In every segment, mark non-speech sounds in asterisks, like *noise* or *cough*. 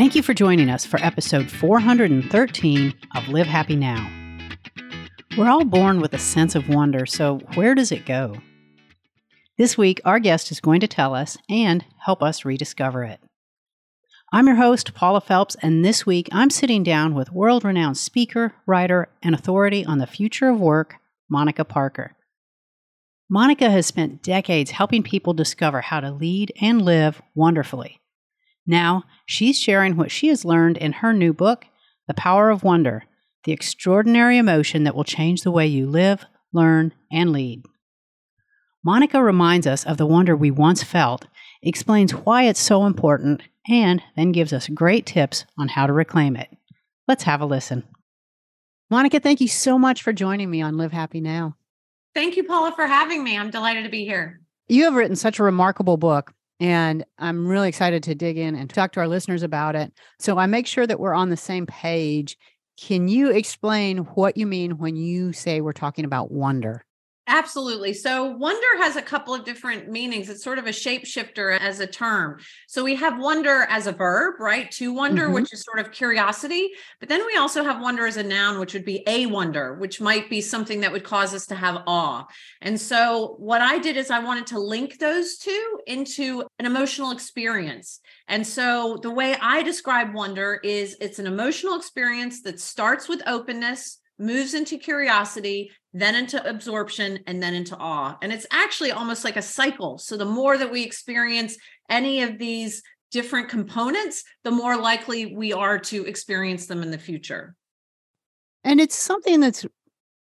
Thank you for joining us for episode 413 of Live Happy Now. We're all born with a sense of wonder, so where does it go? This week, our guest is going to tell us and help us rediscover it. I'm your host, Paula Felps, and this week I'm sitting down with world renowned speaker, writer, and authority on the future of work, Monica Parker. Monica has spent decades helping people discover how to lead and live wonderfully. Now, she's sharing what she has learned in her new book, The Power of Wonder The Extraordinary Emotion That Will Change the Way You Live, Learn, and Lead. Monica reminds us of the wonder we once felt, explains why it's so important, and then gives us great tips on how to reclaim it. Let's have a listen. Monica, thank you so much for joining me on Live Happy Now. Thank you, Paula, for having me. I'm delighted to be here. You have written such a remarkable book, and I'm really excited to dig in and talk to our listeners about it. So I make sure that we're on the same page. Can you explain what you mean when you say we're talking about wonder? Absolutely. So, wonder has a couple of different meanings. It's sort of a shapeshifter as a term. So, we have wonder as a verb, right? To wonder, mm-hmm. which is sort of curiosity. But then we also have wonder as a noun, which would be a wonder, which might be something that would cause us to have awe. And so, what I did is I wanted to link those two into an emotional experience. And so, the way I describe wonder is it's an emotional experience that starts with openness moves into curiosity, then into absorption, and then into awe. And it's actually almost like a cycle. So the more that we experience any of these different components, the more likely we are to experience them in the future. And it's something that's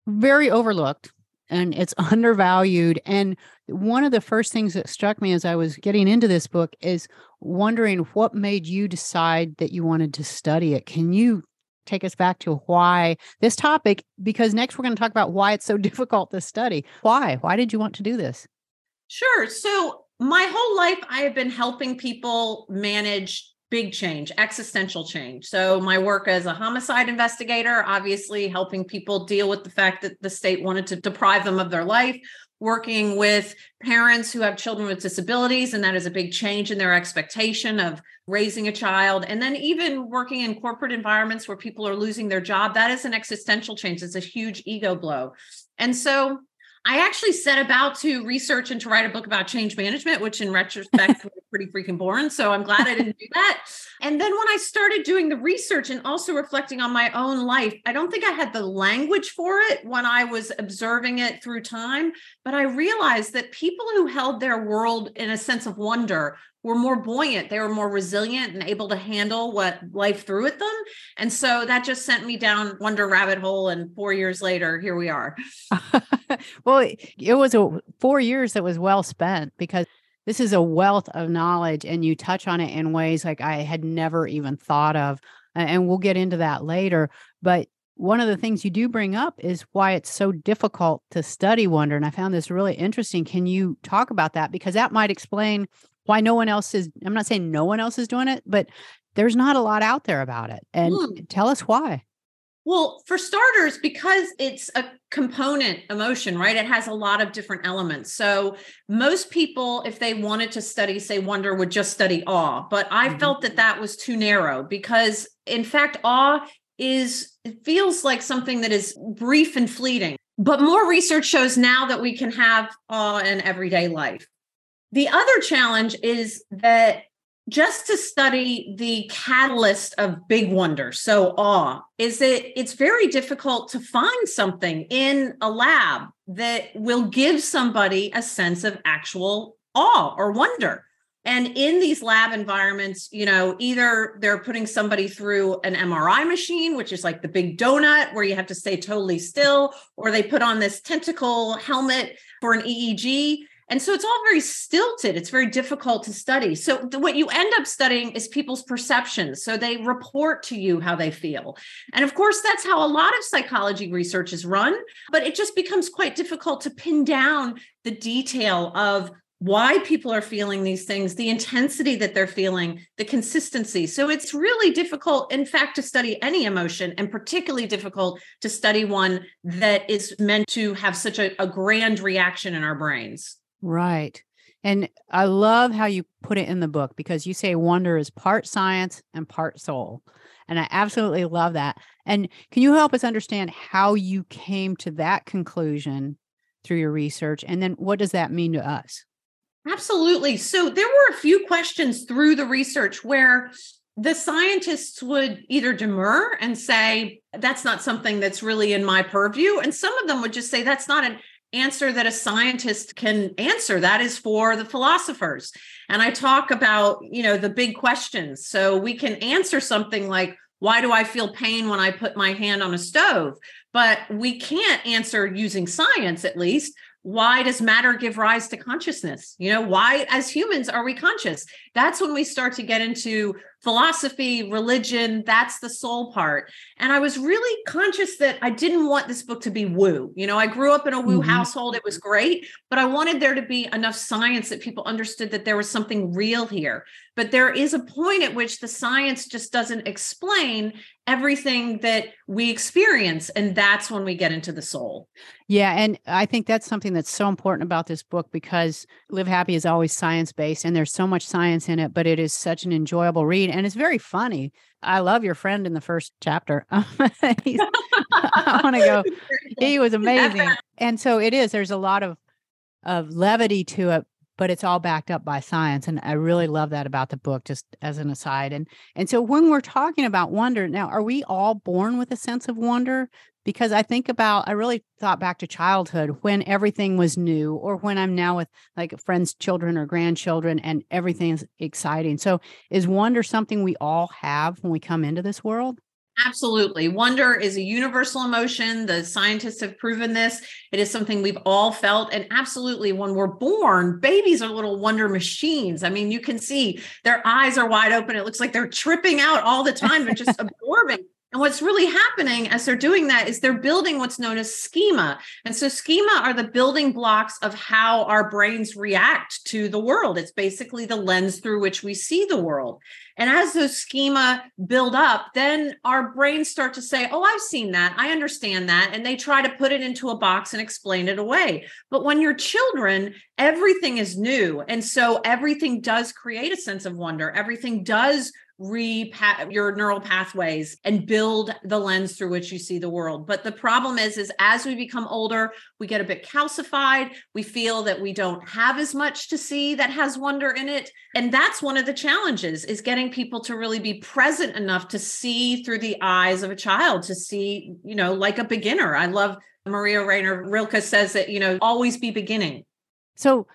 very overlooked and it's *laughs* undervalued. And one of the first things that struck me as I was getting into this book is wondering what made you decide that you wanted to study it. Can you take us back to why this topic because next we're going to talk about why it's so *laughs* difficult to study. Why? Why did you want to do this? Sure. So, my whole life I have been helping people manage big change, existential change. So, my work as a homicide investigator, obviously helping people deal with the fact that the state wanted to deprive them of their life, working with parents who have children with disabilities, and that is a big change in their expectation of raising a child. And then even working in corporate environments where people are losing their job, that is an existential change. It's a huge ego blow. And so I actually set about to research and to write a book about change management, which in retrospect *laughs* was pretty freaking boring. So I'm glad I didn't do that. And then when I started doing the research and also reflecting on my own life, I don't think I had the language for it when I was observing it through time, but I realized that people who held their world in a sense of wonder were more buoyant they were more resilient and able to handle what life threw at them. And so that just sent me down wonder rabbit hole and 4 years later here we are. *laughs* Well it was a 4 years that was well spent because this is a wealth of knowledge and you touch on it in ways like I had never even thought of and we'll get into that later. But one of the things you do bring up is why it's so difficult to study wonder and i found this really interesting. Can you talk about that? Because that might explain why no one else is i'm not saying no one else is doing it but there's not a lot out there about it and mm. tell us why well for starters because it's a component emotion right it has a lot of different elements so most people if they wanted to study say wonder would just study awe but i mm-hmm. felt that that was too narrow because in fact awe is it feels like something that is brief and fleeting but more research shows now that we can have awe in everyday life the other challenge is that just to study the catalyst of big wonder, so awe, is that it's very difficult to find something in a lab that will give somebody a sense of actual awe or wonder. And in these lab environments, you know, either they're putting somebody through an MRI machine, which is like the big donut where you have to stay totally still, or they put on this tentacle helmet for an EEG and so it's all very stilted. It's very difficult to study. So what you end up studying is people's perceptions. So they report to you how they feel. And of course, that's how a lot of psychology research is run, but it just becomes quite difficult to pin down the detail of why people are feeling these things, the intensity that they're feeling, the consistency. So it's really difficult, in fact, to study any emotion, and particularly difficult to study one that is meant to have such a, a grand reaction in our brains. Right. And I love how you put it in the book because you say wonder is part science and part soul. And I absolutely love that. And can you help us understand how you came to that conclusion through your research? And then what does that mean to us? Absolutely. So there were a few questions through the research where the scientists would either demur and say, that's not something that's really in my purview. And some of them would just say, that's not an answer that a scientist can answer that is for the philosophers. And i talk about you know the big questions. So we can answer something like why do i feel pain when i put my hand on a stove? But we can't answer using science at least why does matter give rise to consciousness? You know why as humans are we conscious? That's when we start to get into philosophy religion that's the soul part. And i was really conscious that i didn't want this book to be woo. You know i grew up in a woo mm-hmm. household it was great but i wanted there to be enough science that people understood that there was something real here. But there is a point at which the science just doesn't explain everything that we experience and that's when we get into the soul. Yeah and i think that's something that's so important about this book because live happy is always science based and there's so much science in it but it is such an enjoyable read and it's very funny i love your friend in the first chapter *laughs* i want to go *laughs* he was *laughs* amazing and so it is there's a lot of of levity to it but it's all backed up by science and i really love that about the book just as an aside and and so when we're talking about wonder now are we all born with a sense of wonder? Because i think about i really thought back to childhood when everything was new or when i'm now with like friends children or grandchildren and everything's exciting. So is wonder something we all have when we come into this world Absolutely. Wonder is a universal emotion. The scientists have proven this. It is something we've all felt. And absolutely, when we're born, babies are little wonder machines. I mean, you can see their eyes are wide open. It looks like they're tripping out all the time. They're just *laughs* absorbing. And what's really happening as they're doing that is they're building what's known as schema. And so, schema are the building blocks of how our brains react to the world. It's basically the lens through which we see the world. And as those schema build up, then our brains start to say, Oh, I've seen that. I understand that. And they try to put it into a box and explain it away. But when you're children, everything is new. And so everything does create a sense of wonder. Everything does re your neural pathways and build the lens through which you see the world. But the problem is is as we become older we get a bit calcified. We feel that we don't have as much to see that has wonder in it. And that's one of the challenges is getting people to really be present enough to see through the eyes of a child to see you know like a beginner. I love maria rainer rilke says that you know always be beginning. So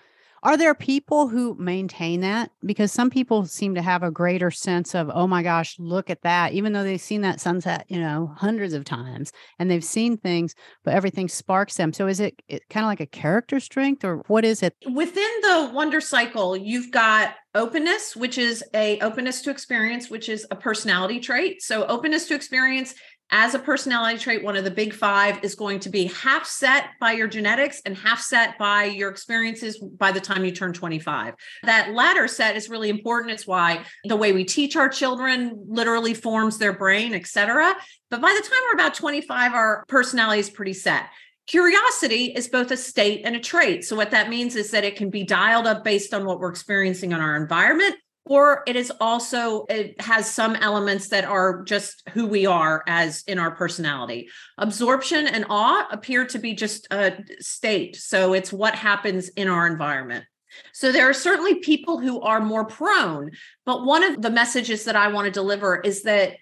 are there people who maintain that? Because some people seem to have a greater sense of, oh my gosh, look at that, even though they've seen that sunset, you know, hundreds of times and they've seen things, but everything sparks them. So is it, it kind of like a character strength or what is it? Within the wonder cycle, you've got openness which is a openness to experience which is a personality trait so openness to experience as a personality trait, one of the big five is going to be half set by your genetics and half set by your experiences by the time you turn 25. That latter set is really important. It's why the way we teach our children literally forms their brain, et cetera. But by the time we're about 25, our personality is pretty set. Curiosity is both a state and a trait. So, what that means is that it can be dialed up based on what we're experiencing in our environment, or it is also it has some elements that are just who we are as in our personality. Absorption and awe appear to be just a state so it's what happens in our environment. So there are certainly people who are more prone but one of the messages that i want to deliver is that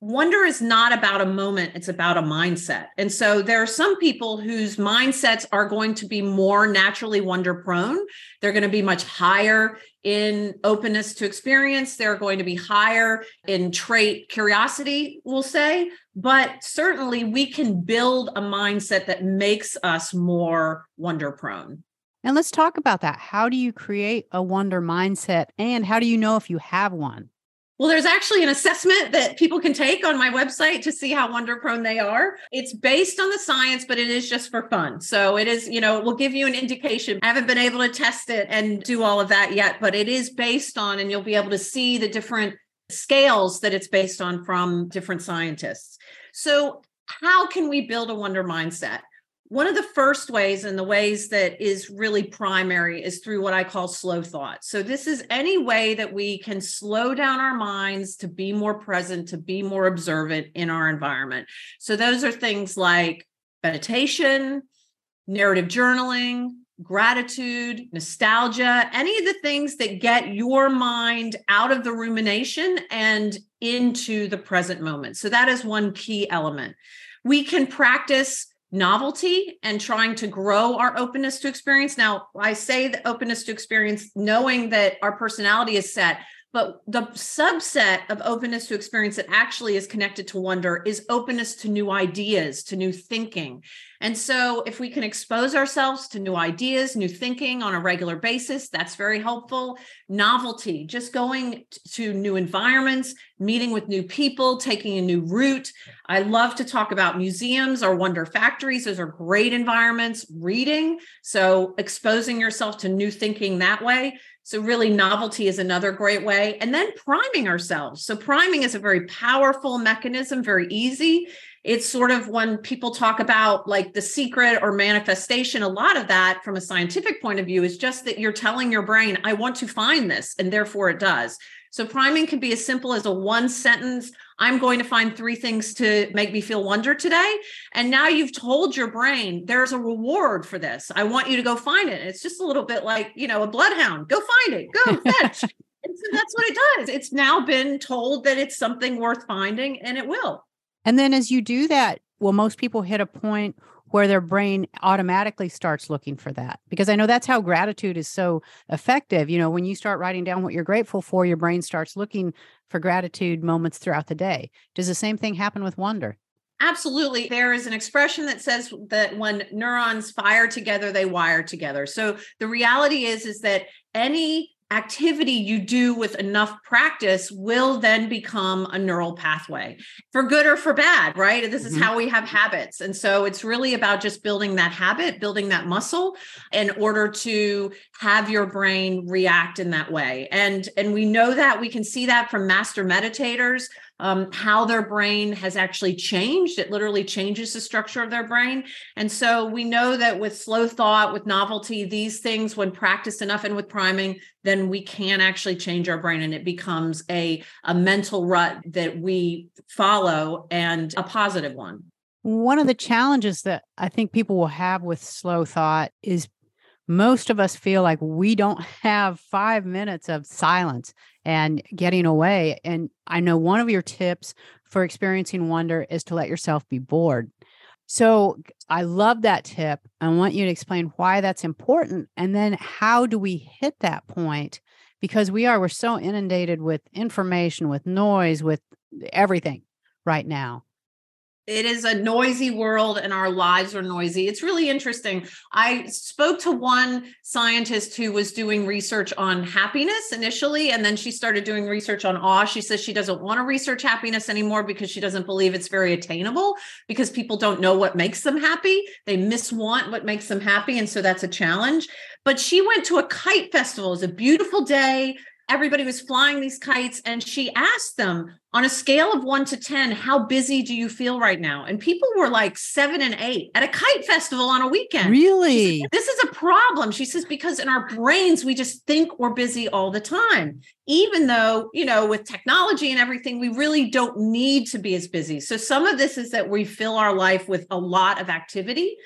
wonder is not about a moment it's about a mindset. And so there are some people whose mindsets are going to be more naturally wonder prone. They're going to be much higher in openness to experience. They're going to be higher in trait curiosity we'll say. But certainly we can build a mindset that makes us more wonder prone. And let's talk about that. How do you create a wonder mindset and how do you know if you have one well, there's actually an assessment that people can take on my website to see how wonder prone they are. It's based on the science, but it is just for fun. So it is, you know, it will give you an indication. I haven't been able to test it and do all of that yet, but it is based on, and you'll be able to see the different scales that it's based on from different scientists. So, how can we build a wonder mindset? One of the first ways and the ways that is really primary is through what I call slow thought. So, this is any way that we can slow down our minds to be more present, to be more observant in our environment. So, those are things like meditation, narrative journaling, gratitude, nostalgia, any of the things that get your mind out of the rumination and into the present moment. So, that is one key element. We can practice novelty and trying to grow our openness to experience. Now, I say the openness to experience, knowing that our personality is set, but the subset of openness to experience that actually is connected to wonder is openness to new ideas, to new thinking. And so, if we can expose ourselves to new ideas, new thinking on a regular basis, that's very helpful. Novelty, just going to new environments, meeting with new people, taking a new route. I love to talk about museums or wonder factories. Those are great environments. Reading, so exposing yourself to new thinking that way. So, really, novelty is another great way. And then priming ourselves. So, priming is a very powerful mechanism, very easy it's sort of when people talk about like the secret or manifestation, a lot of that from a scientific point of view is just that you're telling your brain, I want to find this, and therefore it does. So priming can be as simple as a one sentence, I'm going to find three things to make me feel wonder today. And now you've told your brain there's a reward for this. I want you to go find it. It's just a little bit like, you know, a bloodhound. Go find it. Go *laughs* fetch. and so that's what it does. It's now been told that it's something worth finding and it will. And then as you do that, will most people hit a point where their brain automatically starts looking for that? Because I know that's how gratitude is so effective. You know, when you start writing down what you're grateful for, your brain starts looking for gratitude moments throughout the day. Does the same thing happen with wonder? Absolutely. There is an expression that says that when neurons fire together, they wire together. So the reality is, is that any activity you do with enough practice will then become a neural pathway for good or for bad, right? This is mm-hmm. how we have habits. And so it's really about just building that habit, building that muscle in order to have your brain react in that way. And and we know that we can see that from master meditators um, how their brain has actually changed. It literally changes the structure of their brain. And so we know that with slow thought, with novelty, these things, when practiced enough and with priming, then we can actually change our brain and it becomes a, a mental rut that we follow and a positive one. One of the challenges that I think people will have with slow thought is most of us feel like we don't have five minutes of silence and getting away. And I know one of your tips for experiencing wonder is to let yourself be bored. So I love that tip. I want you to explain why that's important. And then how do we hit that point? Because we are, we're so inundated with information, with noise, with everything right now it is a noisy world and our lives are noisy. It's really interesting. I spoke to one scientist who was doing research on happiness initially, and then she started doing research on awe. She says she doesn't want to research happiness anymore because she doesn't believe it's very attainable because people don't know what makes them happy. They miswant what makes them happy. And so that's a challenge. But she went to a kite festival. It was a beautiful day everybody was flying these kites and she asked them on a scale of 1 to 10 how busy do you feel right now? And people were like 7 and 8 at a kite festival on a weekend. Really said, this is a problem. She says because in our brains we just think we're busy all the time even though you know with technology and everything we really don't need to be as busy. So some of this is that we fill our life with a lot of activity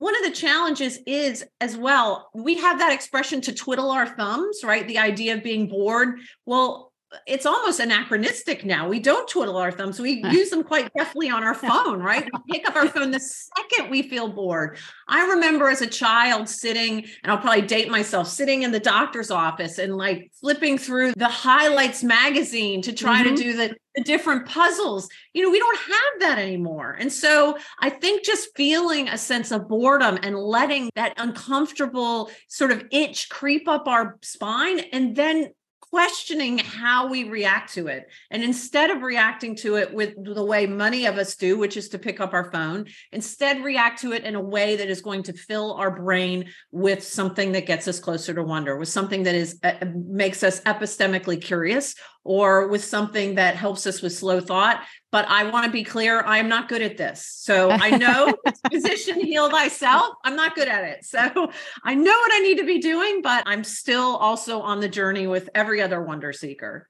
one of the challenges is as well, we have that expression to twiddle our thumbs, right? The idea of being bored. Well, it's almost anachronistic now. We don't twiddle our thumbs. We *laughs* use them quite deftly on our phone, right? We pick up our *laughs* phone the second we feel bored. I remember as a child sitting, and I'll probably date myself, sitting in the doctor's office and like flipping through the highlights magazine to try mm-hmm. to do the, the different puzzles. You know, we don't have that anymore. And so I think just feeling a sense of boredom and letting that uncomfortable sort of itch creep up our spine and then questioning how we react to it. And instead of reacting to it with the way many of us do, which is to pick up our phone, instead react to it in a way that is going to fill our brain with something that gets us closer to wonder, with something that is uh, makes us epistemically curious or with something that helps us with slow thought. But I want to be clear, I am not good at this. So I know *laughs* position heal thyself. I'm not good at it. *laughs* So I know what I need to be doing, but I'm still also on the journey with every other wonder seeker.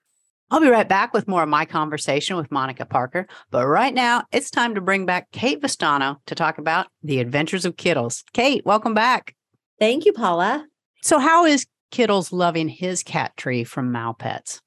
I'll be right back with more of my conversation with Monica Parker. But right now, it's time to bring back Kate Vistano to talk about the adventures of Kittles. Kate, welcome back. Thank you, Paula. So, how is Kittles loving his cat tree from Mau Pets?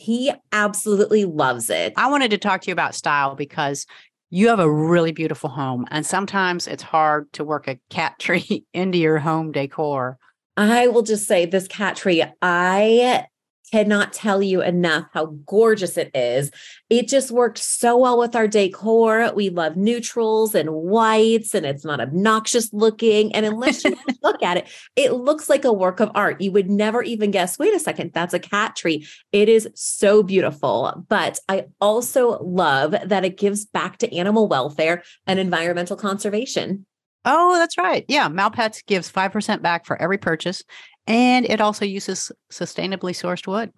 He absolutely loves it. I wanted to talk to you about style because you have a really beautiful home, and sometimes it's hard to work a cat *laughs* tree into your home decor. I will just say this cat tree, I cannot tell you enough how gorgeous it is. It just worked so well with our decor. We love neutrals and whites, and it's not obnoxious looking. And unless you *laughs* look at it, it looks like a work of art. You would never even guess, wait a second, that's a cat tree. It is so beautiful. But I also love that it gives back to animal welfare and environmental conservation. Oh, that's right. Yeah. Maupets gives 5% back for every purchase. And it also uses sustainably sourced wood.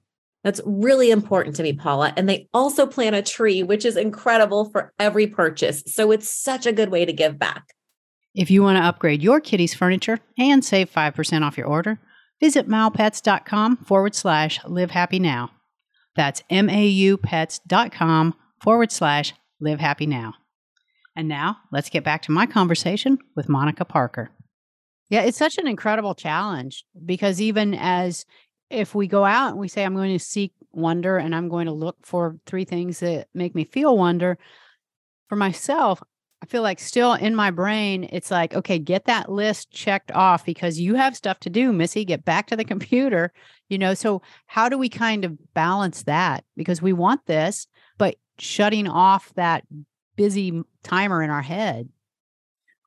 That's really important to me, Paula. And they also plant a tree, which is incredible for every purchase. So it's such a good way to give back. If you want to upgrade your kitty's furniture and save 5% off your order, visit maupets.com forward slash live happy now. That's m-a-u maupets.com forward slash live happy now. And now let's get back to my conversation with Monica Parker. Yeah, it's such an incredible challenge because even as if we go out and we say, I'm going to seek wonder and I'm going to look for three things that make me feel wonder, for myself, I feel like still in my brain, it's like, okay, get that list checked off because you have stuff to do, Missy. Get back to the computer, you know. So, how do we kind of balance that? Because we want this, but shutting off that busy timer in our head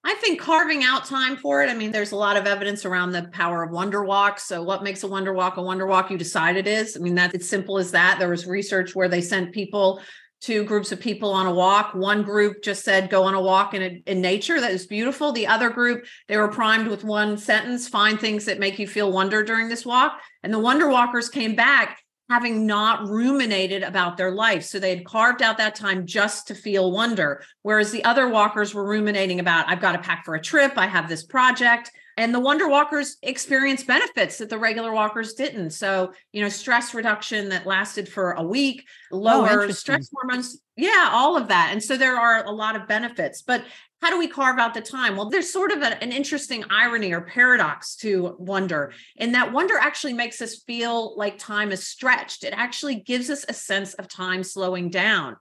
I think carving out time for it. I mean, there's a lot of evidence around the power of wonder walk. So, what makes a wonder walk a wonder walk? You decide it is. I mean, that's as simple as that. There was research where they sent people two groups of people on a walk. One group just said, go on a walk in, in nature. That is beautiful. The other group, they were primed with one sentence find things that make you feel wonder during this walk. And the wonder walkers came back having not ruminated about their life. So they had carved out that time just to feel wonder. Whereas the other walkers were ruminating about, I've got to pack for a trip, I have this project. And the wonder walkers experienced benefits that the regular walkers didn't. So, you know, stress reduction that lasted for a week, oh, lower oh, stress hormones. Yeah, all of that. And so there are a lot of benefits. But how do we carve out the time? Well, there's sort of a, an interesting irony or paradox to wonder, in that wonder actually makes us feel like time is stretched. It actually gives us a sense of time slowing down.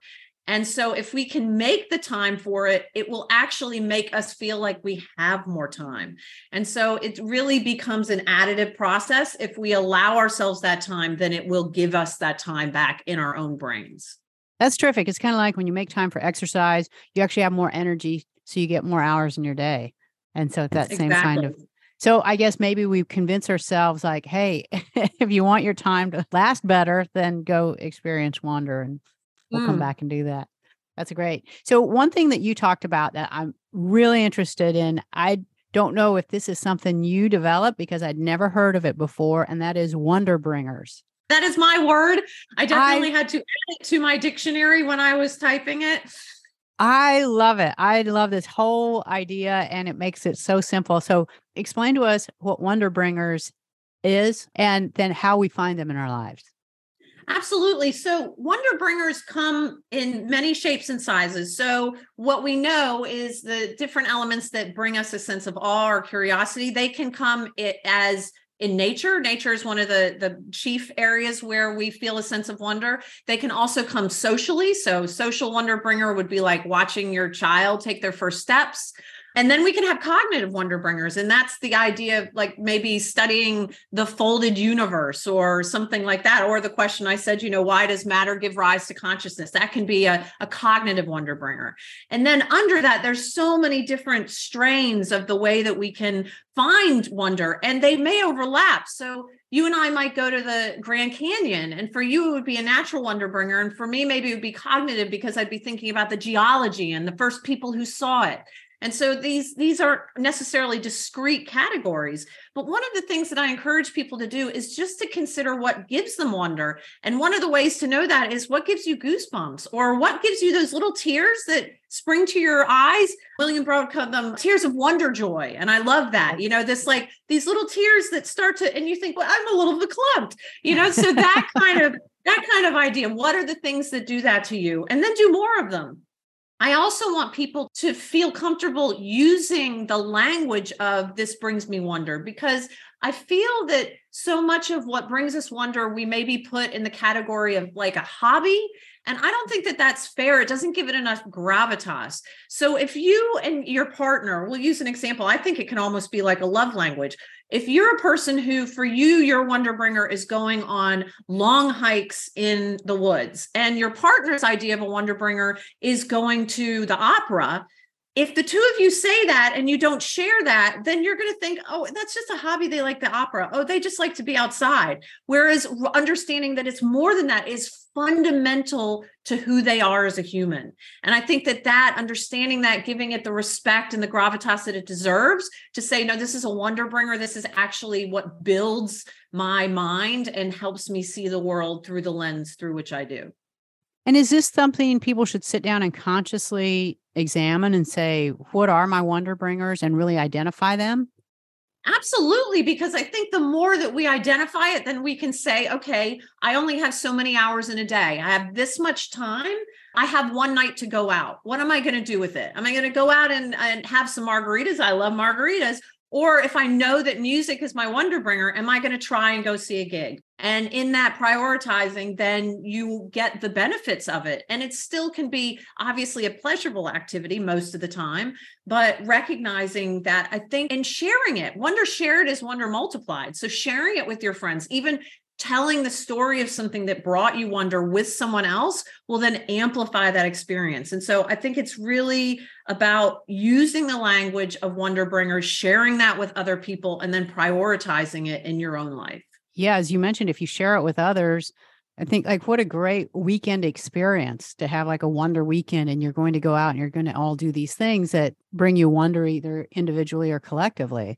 And so, if we can make the time for it, it will actually make us feel like we have more time. And so, it really becomes an additive process. If we allow ourselves that time, then it will give us that time back in our own brains. That's terrific. It's kind of like when you make time for exercise, you actually have more energy so you get more hours in your day. And so it's that same kind of so I guess maybe we convince ourselves like, hey, *laughs* if you want your time to last better, then go experience wonder and we'll mm. come back and do that. That's great. So one thing that you talked about that I'm really interested in, I don't know if this is something you developed because I'd never heard of it before, and that is wonder bringers. That is my word. I definitely I, had to add it to my dictionary when I was typing it. I love it. I love this whole idea and it makes it so simple. So, explain to us what Wonder Bringers is and then how we find them in our lives. Absolutely. So, Wonder Bringers come in many shapes and sizes. So, what we know is the different elements that bring us a sense of awe or curiosity, they can come as in nature. Nature is one of the the chief areas where we feel a sense of wonder. They can also come socially. So social wonder bringer would be like watching your child take their first steps and then we can have cognitive wonder bringers. And that's the idea of like maybe studying the folded universe or something like that. Or the question I said, you know, why does matter give rise to consciousness? That can be a, a cognitive wonder bringer. And then under that, there's so many different strains of the way that we can find wonder and they may overlap. So you and I might go to the Grand Canyon, and for you, it would be a natural wonder bringer. And for me, maybe it would be cognitive because I'd be thinking about the geology and the first people who saw it. And so these these aren't necessarily discrete categories, but one of the things that I encourage people to do is just to consider what gives them wonder. And one of the ways to know that is what gives you goosebumps or what gives you those little tears that spring to your eyes. William Broad called them tears of wonder joy. And I love that. You know, this like these little tears that start to, and you think, well, I'm a little clumped, you know, so that kind of that kind of idea. What are the things that do that to you? And then do more of them. I also want people to feel comfortable using the language of this brings me wonder because I feel that so much of what brings us wonder, we maybe put in the category of like a hobby. And I don't think that that's fair. It doesn't give it enough gravitas. So if you and your partner, we'll use an example, I think it can almost be like a love language if you're a person who for you your wonder bringer is going on long hikes in the woods and your partner's idea of a wonder bringer is going to the opera if the two of you say that and you don't share that, then you're going to think, oh, that's just a hobby. They like the opera. Oh, they just like to be outside. Whereas understanding that it's more than that is fundamental to who they are as a human. And I think that that understanding that, giving it the respect and the gravitas that it deserves to say, no, this is a wonder bringer. This is actually what builds my mind and helps me see the world through the lens through which I do. And is this something people should sit down and consciously examine and say, what are my wonder bringers and really identify them? Absolutely, because I think the more that we identify it, then we can say, okay, I only have so many hours in a day. I have this much time. I have one night to go out. What am I going to do with it? Am I going to go out and, and have some margaritas? I love margaritas. Or if I know that music is my wonder bringer, am I going to try and go see a gig? And in that prioritizing, then you get the benefits of it. And it still can be obviously a pleasurable activity most of the time, but recognizing that I think and sharing it, wonder shared is wonder multiplied. So sharing it with your friends, even telling the story of something that brought you wonder with someone else will then amplify that experience. And so I think it's really about using the language of wonder bringers, sharing that with other people, and then prioritizing it in your own life. Yeah, as you mentioned, if you share it with others, I think like what a great weekend experience to have like a wonder weekend and you're going to go out and you're going to all do these things that bring you wonder either individually or collectively.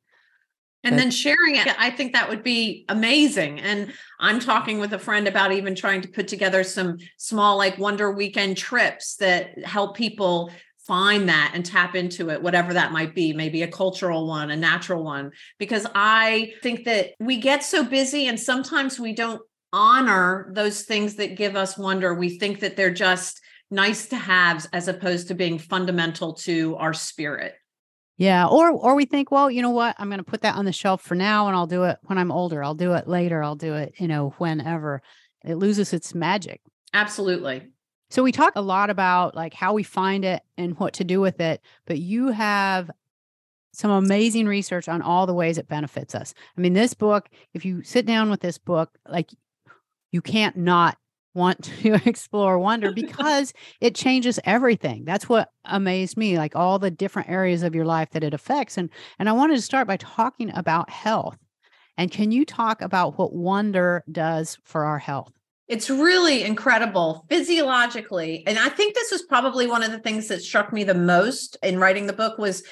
And then sharing it i think that would be amazing and i'm talking with a friend about even trying to put together some small like wonder weekend trips that help people find that and tap into it whatever that might be maybe a cultural one a natural one because i think that we get so busy and sometimes we don't honor those things that give us wonder we think that they're just nice to haves as opposed to being fundamental to our spirit yeah, or or we think, well, you know what? I'm going to put that on the shelf for now and I'll do it when I'm older. I'll do it later. I'll do it, you know, whenever. It loses its magic. Absolutely. So we talk a lot about like how we find it and what to do with it, but you have some amazing research on all the ways it benefits us. I mean, this book, if you sit down with this book, like you can't not want *laughs* to explore wonder because it changes everything. That's what amazed me like all the different areas of your life that it affects and and i wanted to start by talking about health. And can you talk about what wonder does for our health it's really incredible physiologically and i think this was probably one of the things that struck me the most in writing the book was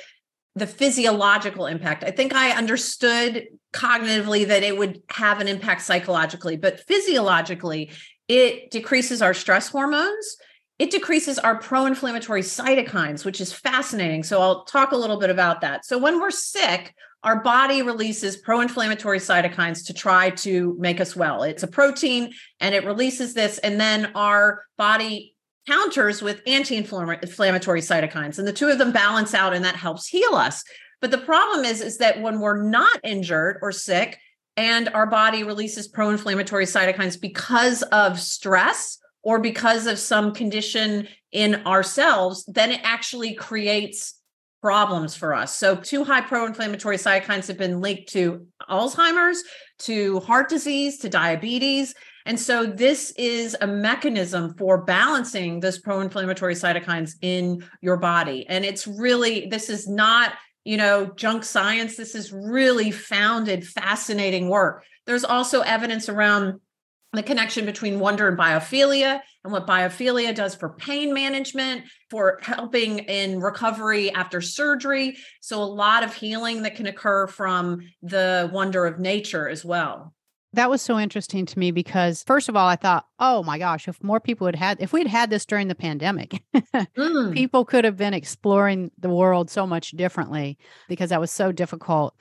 the physiological impact. I think I understood cognitively that it would have an impact psychologically, but physiologically, it decreases our stress hormones. It decreases our pro inflammatory cytokines, which is fascinating. So, I'll talk a little bit about that. So, when we're sick, our body releases pro inflammatory cytokines to try to make us well. It's a protein and it releases this, and then our body counters with anti inflammatory cytokines. And the two of them balance out, and that helps heal us. But the problem is, is that when we're not injured or sick, and our body releases pro inflammatory cytokines because of stress or because of some condition in ourselves, then it actually creates problems for us. So, too high pro inflammatory cytokines have been linked to Alzheimer's, to heart disease, to diabetes. And so, this is a mechanism for balancing those pro inflammatory cytokines in your body. And it's really, this is not you know, junk science. This is really founded, fascinating work. There's also evidence around the connection between wonder and biophilia and what biophilia does for pain management, for helping in recovery after surgery. So, a lot of healing that can occur from the wonder of nature as well. That was so interesting to me because, first of all, I thought, oh my gosh, if more people had had, if we'd had this during the pandemic, *laughs* mm. people could have been exploring the world so much differently because that was so difficult.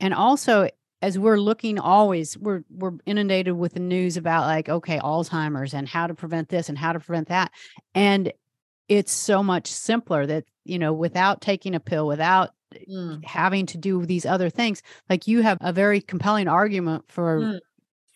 And also, as we're looking always we're we're inundated with the news about like okay alzheimer's and how to prevent this and how to prevent that and it's so much simpler that you know without taking a pill without mm. having to do these other things like you have a very compelling argument for mm.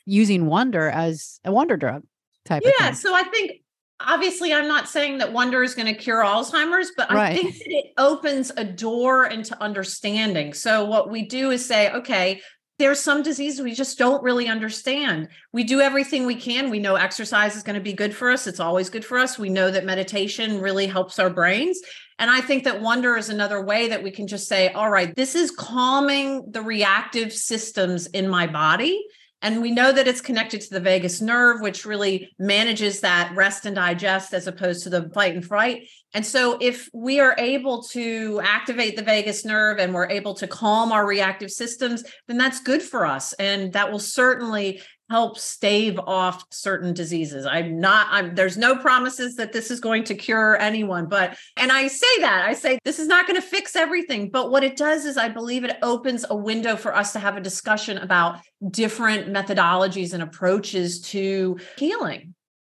using wonder as a wonder drug type yeah so i think obviously i'm not saying that wonder is going to cure alzheimer's but right. i think that it opens a door into understanding so what we do is say okay there's some diseases we just don't really understand. We do everything we can. We know exercise is going to be good for us. It's always good for us. We know that meditation really helps our brains. And I think that wonder is another way that we can just say, all right, this is calming the reactive systems in my body. And we know that it's connected to the vagus nerve, which really manages that rest and digest as opposed to the fight and fright. And so, if we are able to activate the vagus nerve and we're able to calm our reactive systems, then that's good for us. And that will certainly help stave off certain diseases. I'm not, I'm, there's no promises that this is going to cure anyone, but, and I say that, I say this is not going to fix everything. But what it does is, I believe it opens a window for us to have a discussion about different methodologies and approaches to healing.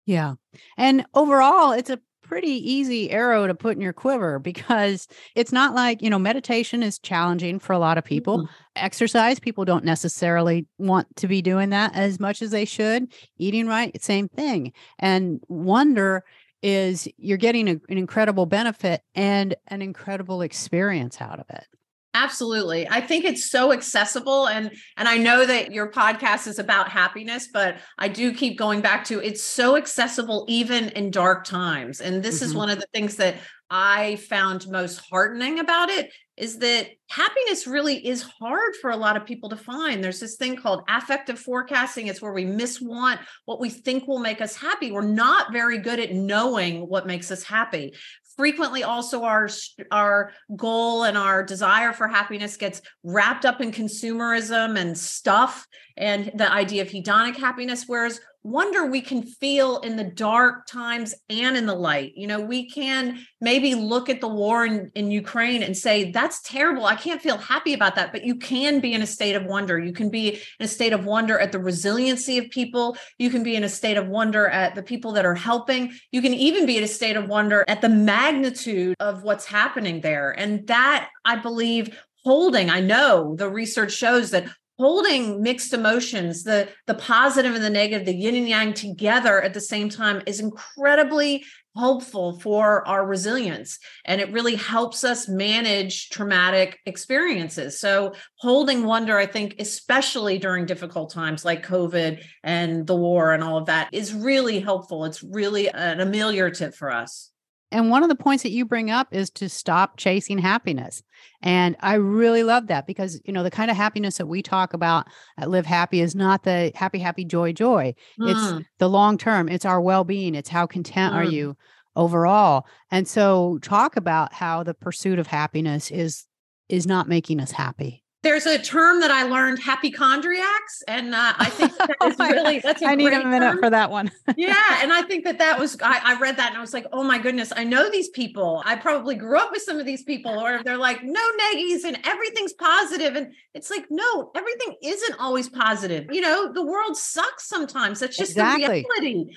Yeah. And overall, it's a pretty easy arrow to put in your quiver because it's not like, you know, meditation is challenging for a lot of people. Mm-hmm. Exercise, people don't necessarily want to be doing that as much as they should. Eating right, same thing. And wonder is you're getting a, an incredible benefit and an incredible experience out of it. Absolutely. I think it's so accessible and and I know that your podcast is about happiness but I do keep going back to it's so accessible even in dark times. And this mm-hmm. is one of the things that I found most heartening about it is that happiness really is hard for a lot of people to find. There's this thing called affective forecasting. It's where we miswant what we think will make us happy. We're not very good at knowing what makes us happy frequently also our our goal and our desire for happiness gets wrapped up in consumerism and stuff. And the idea of hedonic happiness whereas wonder we can feel in the dark times and in the light. You know, we can maybe look at the war in, in Ukraine and say, that's terrible. I can't feel happy about that. But you can be in a state of wonder. You can be in a state of wonder at the resiliency of people. You can be in a state of wonder at the people that are helping. You can even be in a state of wonder at the magnitude of what's happening there. And that, I believe, holding i know the research shows that holding mixed emotions the the positive and the negative the yin and yang together at the same time is incredibly helpful for our resilience. And it really helps us manage traumatic experiences. So holding wonder i think especially during difficult times like covid and the war and all of that is really helpful. It's really an ameliorative for us and one of the points that you bring up is to stop chasing happiness. And I really love that because, you know, the kind of happiness that we talk about at Live Happy is not the happy, happy, joy, joy. Mm. It's the long term, it's our well being, it's how content mm. are you overall. And so talk about how the pursuit of happiness is is not making us happy there's a term that I learned, happychondriacs, and uh, I think that *laughs* is really that's a I need a minute term. for that one. *laughs* yeah, and I think that that was I, I, read that and I was like, oh my goodness, I know these people. I probably grew up with some of these people, or they're like, no neggies and everything's positive, and it's like, no, everything isn't always positive. You know, the world sucks sometimes. That's just exactly. the reality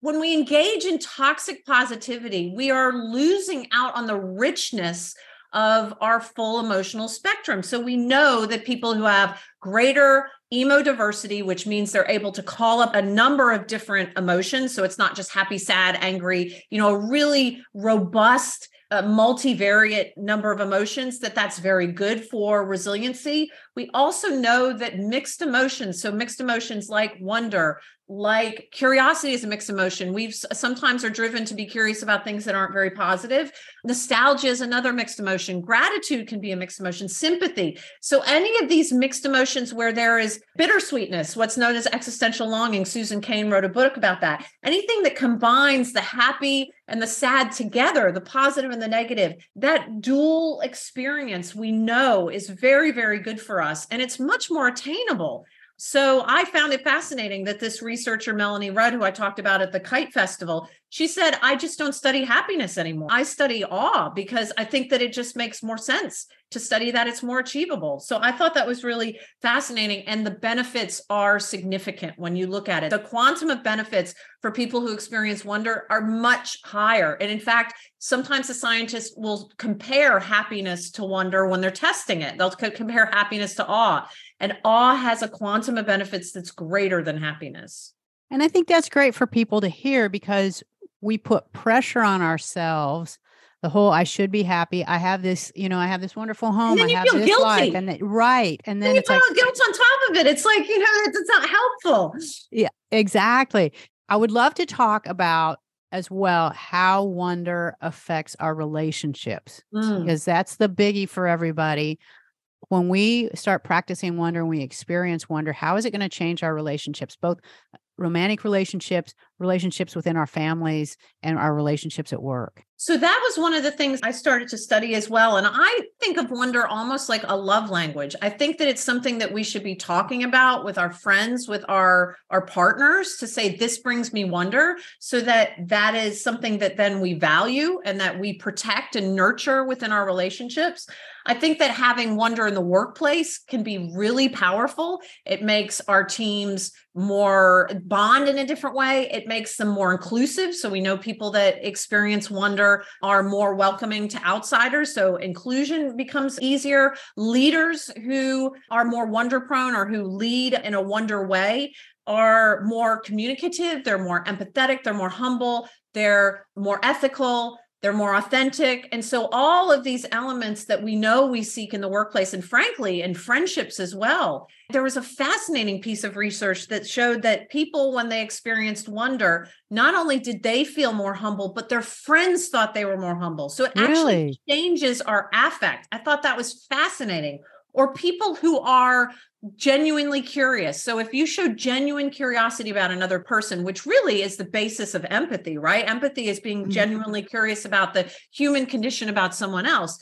when we engage in toxic positivity, we are losing out on the richness of our full emotional spectrum. So we know that people who have greater emo diversity, which means they're able to call up a number of different emotions. So it's not just happy, sad, angry, you know, a really robust a multivariate number of emotions that that's very good for resiliency. We also know that mixed emotions so mixed emotions like wonder like curiosity is a mixed emotion. We've sometimes are driven to be curious about things that aren't very positive. Nostalgia is another mixed emotion. Gratitude can be a mixed emotion. Sympathy. So any of these mixed emotions where there is bittersweetness, what's known as existential longing. Susan Cain wrote a book about that. Anything that combines the happy and the sad together, the positive and the negative, that dual experience we know is very, very good for us. And it's much more attainable so I found it fascinating that this researcher, Melanie Rudd, who I talked about at the Kite Festival, she said, I just don't study happiness anymore. I study awe because I think that it just makes more sense to study that it's more achievable. So I thought that was really fascinating. And the benefits are significant when you look at it. The quantum of benefits for people who experience wonder are much higher. And in fact, sometimes the scientists will compare happiness to wonder when they're testing it. They'll compare happiness to awe. And awe has a quantum of benefits that's greater than happiness. And I think that's great for people to hear because we put pressure on ourselves the whole I should be happy. I have this, you know, I have this wonderful home. I have this guilty. life, and right, and then, then it's like guilt on top of it. It's like you know, it's, it's not helpful. Yeah, exactly. I would love to talk about as well how wonder affects our relationships mm. because that's the biggie for everybody when we start practicing wonder and we experience wonder, how is it going to change our relationships, both uh, romantic relationships, relationships within our families, and our relationships at work? So that was one of the things I started to study as well. And I think of wonder almost like a love language. I think that it's something that we should be talking about with our friends, with our, our partners to say, this brings me wonder, so that that is something that then we value and that we protect and nurture within our relationships. I think that having wonder in the workplace can be really powerful. It makes our teams more bond in a different way. It makes them more inclusive. So we know people that experience wonder are more welcoming to outsiders. So inclusion becomes easier. Leaders who are more wonder prone or who lead in a wonder way are more communicative, they're more empathetic, they're more humble, they're more ethical, they're more authentic. And so, all of these elements that we know we seek in the workplace, and frankly, in friendships as well. There was a fascinating piece of research that showed that people, when they experienced wonder, not only did they feel more humble, but their friends thought they were more humble. So, it really? actually changes our affect. I thought that was fascinating or people who are genuinely curious. So if you show genuine curiosity about another person, which really is the basis of empathy, right? Empathy is being mm-hmm. genuinely curious about the human condition about someone else.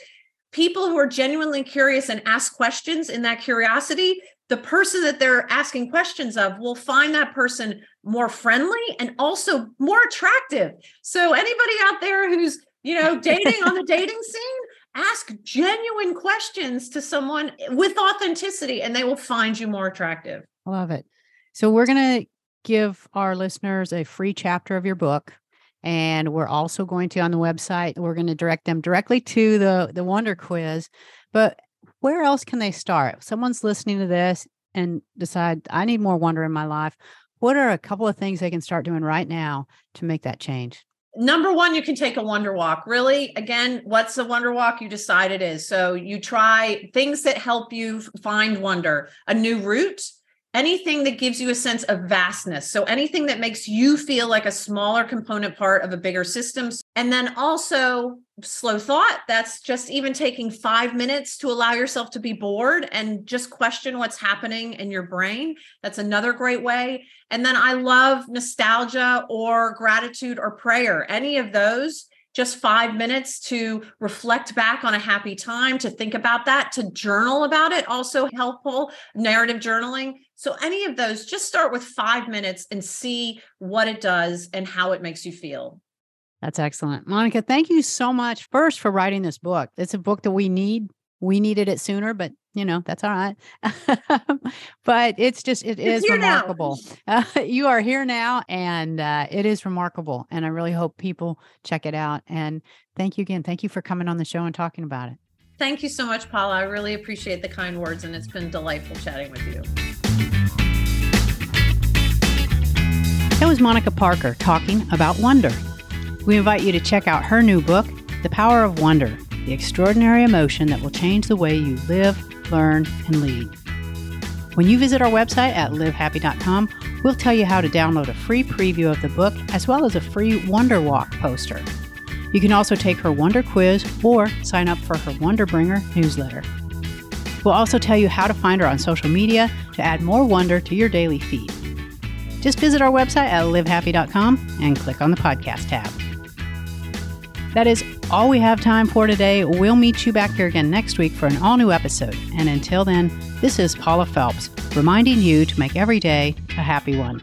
People who are genuinely curious and ask questions in that curiosity, the person that they're asking questions of will find that person more friendly and also more attractive. So anybody out there who's, you know, dating on the dating scene, ask genuine questions to someone with authenticity and they will find you more attractive. I love it. So we're going to give our listeners a free chapter of your book and we're also going to on the website we're going to direct them directly to the the wonder quiz but where else can they start someone's listening to this and decide i need more wonder in my life what are a couple of things they can start doing right now to make that change number one you can take a wonder walk. Really? Again what's the wonder walk? You decide it is. So you try things that help you find wonder. A new route anything that gives you a sense of vastness. So anything that makes you feel like a smaller component part of a bigger system. And then also slow thought that's just even taking 5 minutes to allow yourself to be bored and just question what's happening in your brain. That's another great way. And then i love nostalgia or gratitude or prayer any of those just five minutes to reflect back on a happy time, to think about that, to journal about it, also helpful, narrative journaling. So, any of those, just start with five minutes and see what it does and how it makes you feel. That's excellent. Monica, thank you so much first for writing this book. It's a book that we need. We needed it sooner, but you know, that's all right. *laughs* but it's just, it it's is remarkable. Uh, *laughs* you are here now and uh, it is remarkable. And I really hope people check it out. And thank you again. Thank you for coming on the show and talking about it. Thank you so much, Paula. I really appreciate the kind words and it's been delightful chatting with you. That was Monica Parker talking about wonder. We invite you to check out her new book, The Power of Wonder The Extraordinary Emotion That Will Change the Way You Live, Learn, and Lead. When you visit our website at livehappy.com, we'll tell you how to download a free preview of the book as well as a free Wonder Walk poster. You can also take her Wonder quiz or sign up for her Wonder Bringer newsletter. We'll also tell you how to find her on social media to add more wonder to your daily feed. Just visit our website at livehappy.com and click on the podcast tab. That is all we have time for today. We'll meet you back here again next week for an all new episode. And until then, this is Paula Felps reminding you to make every day a happy one.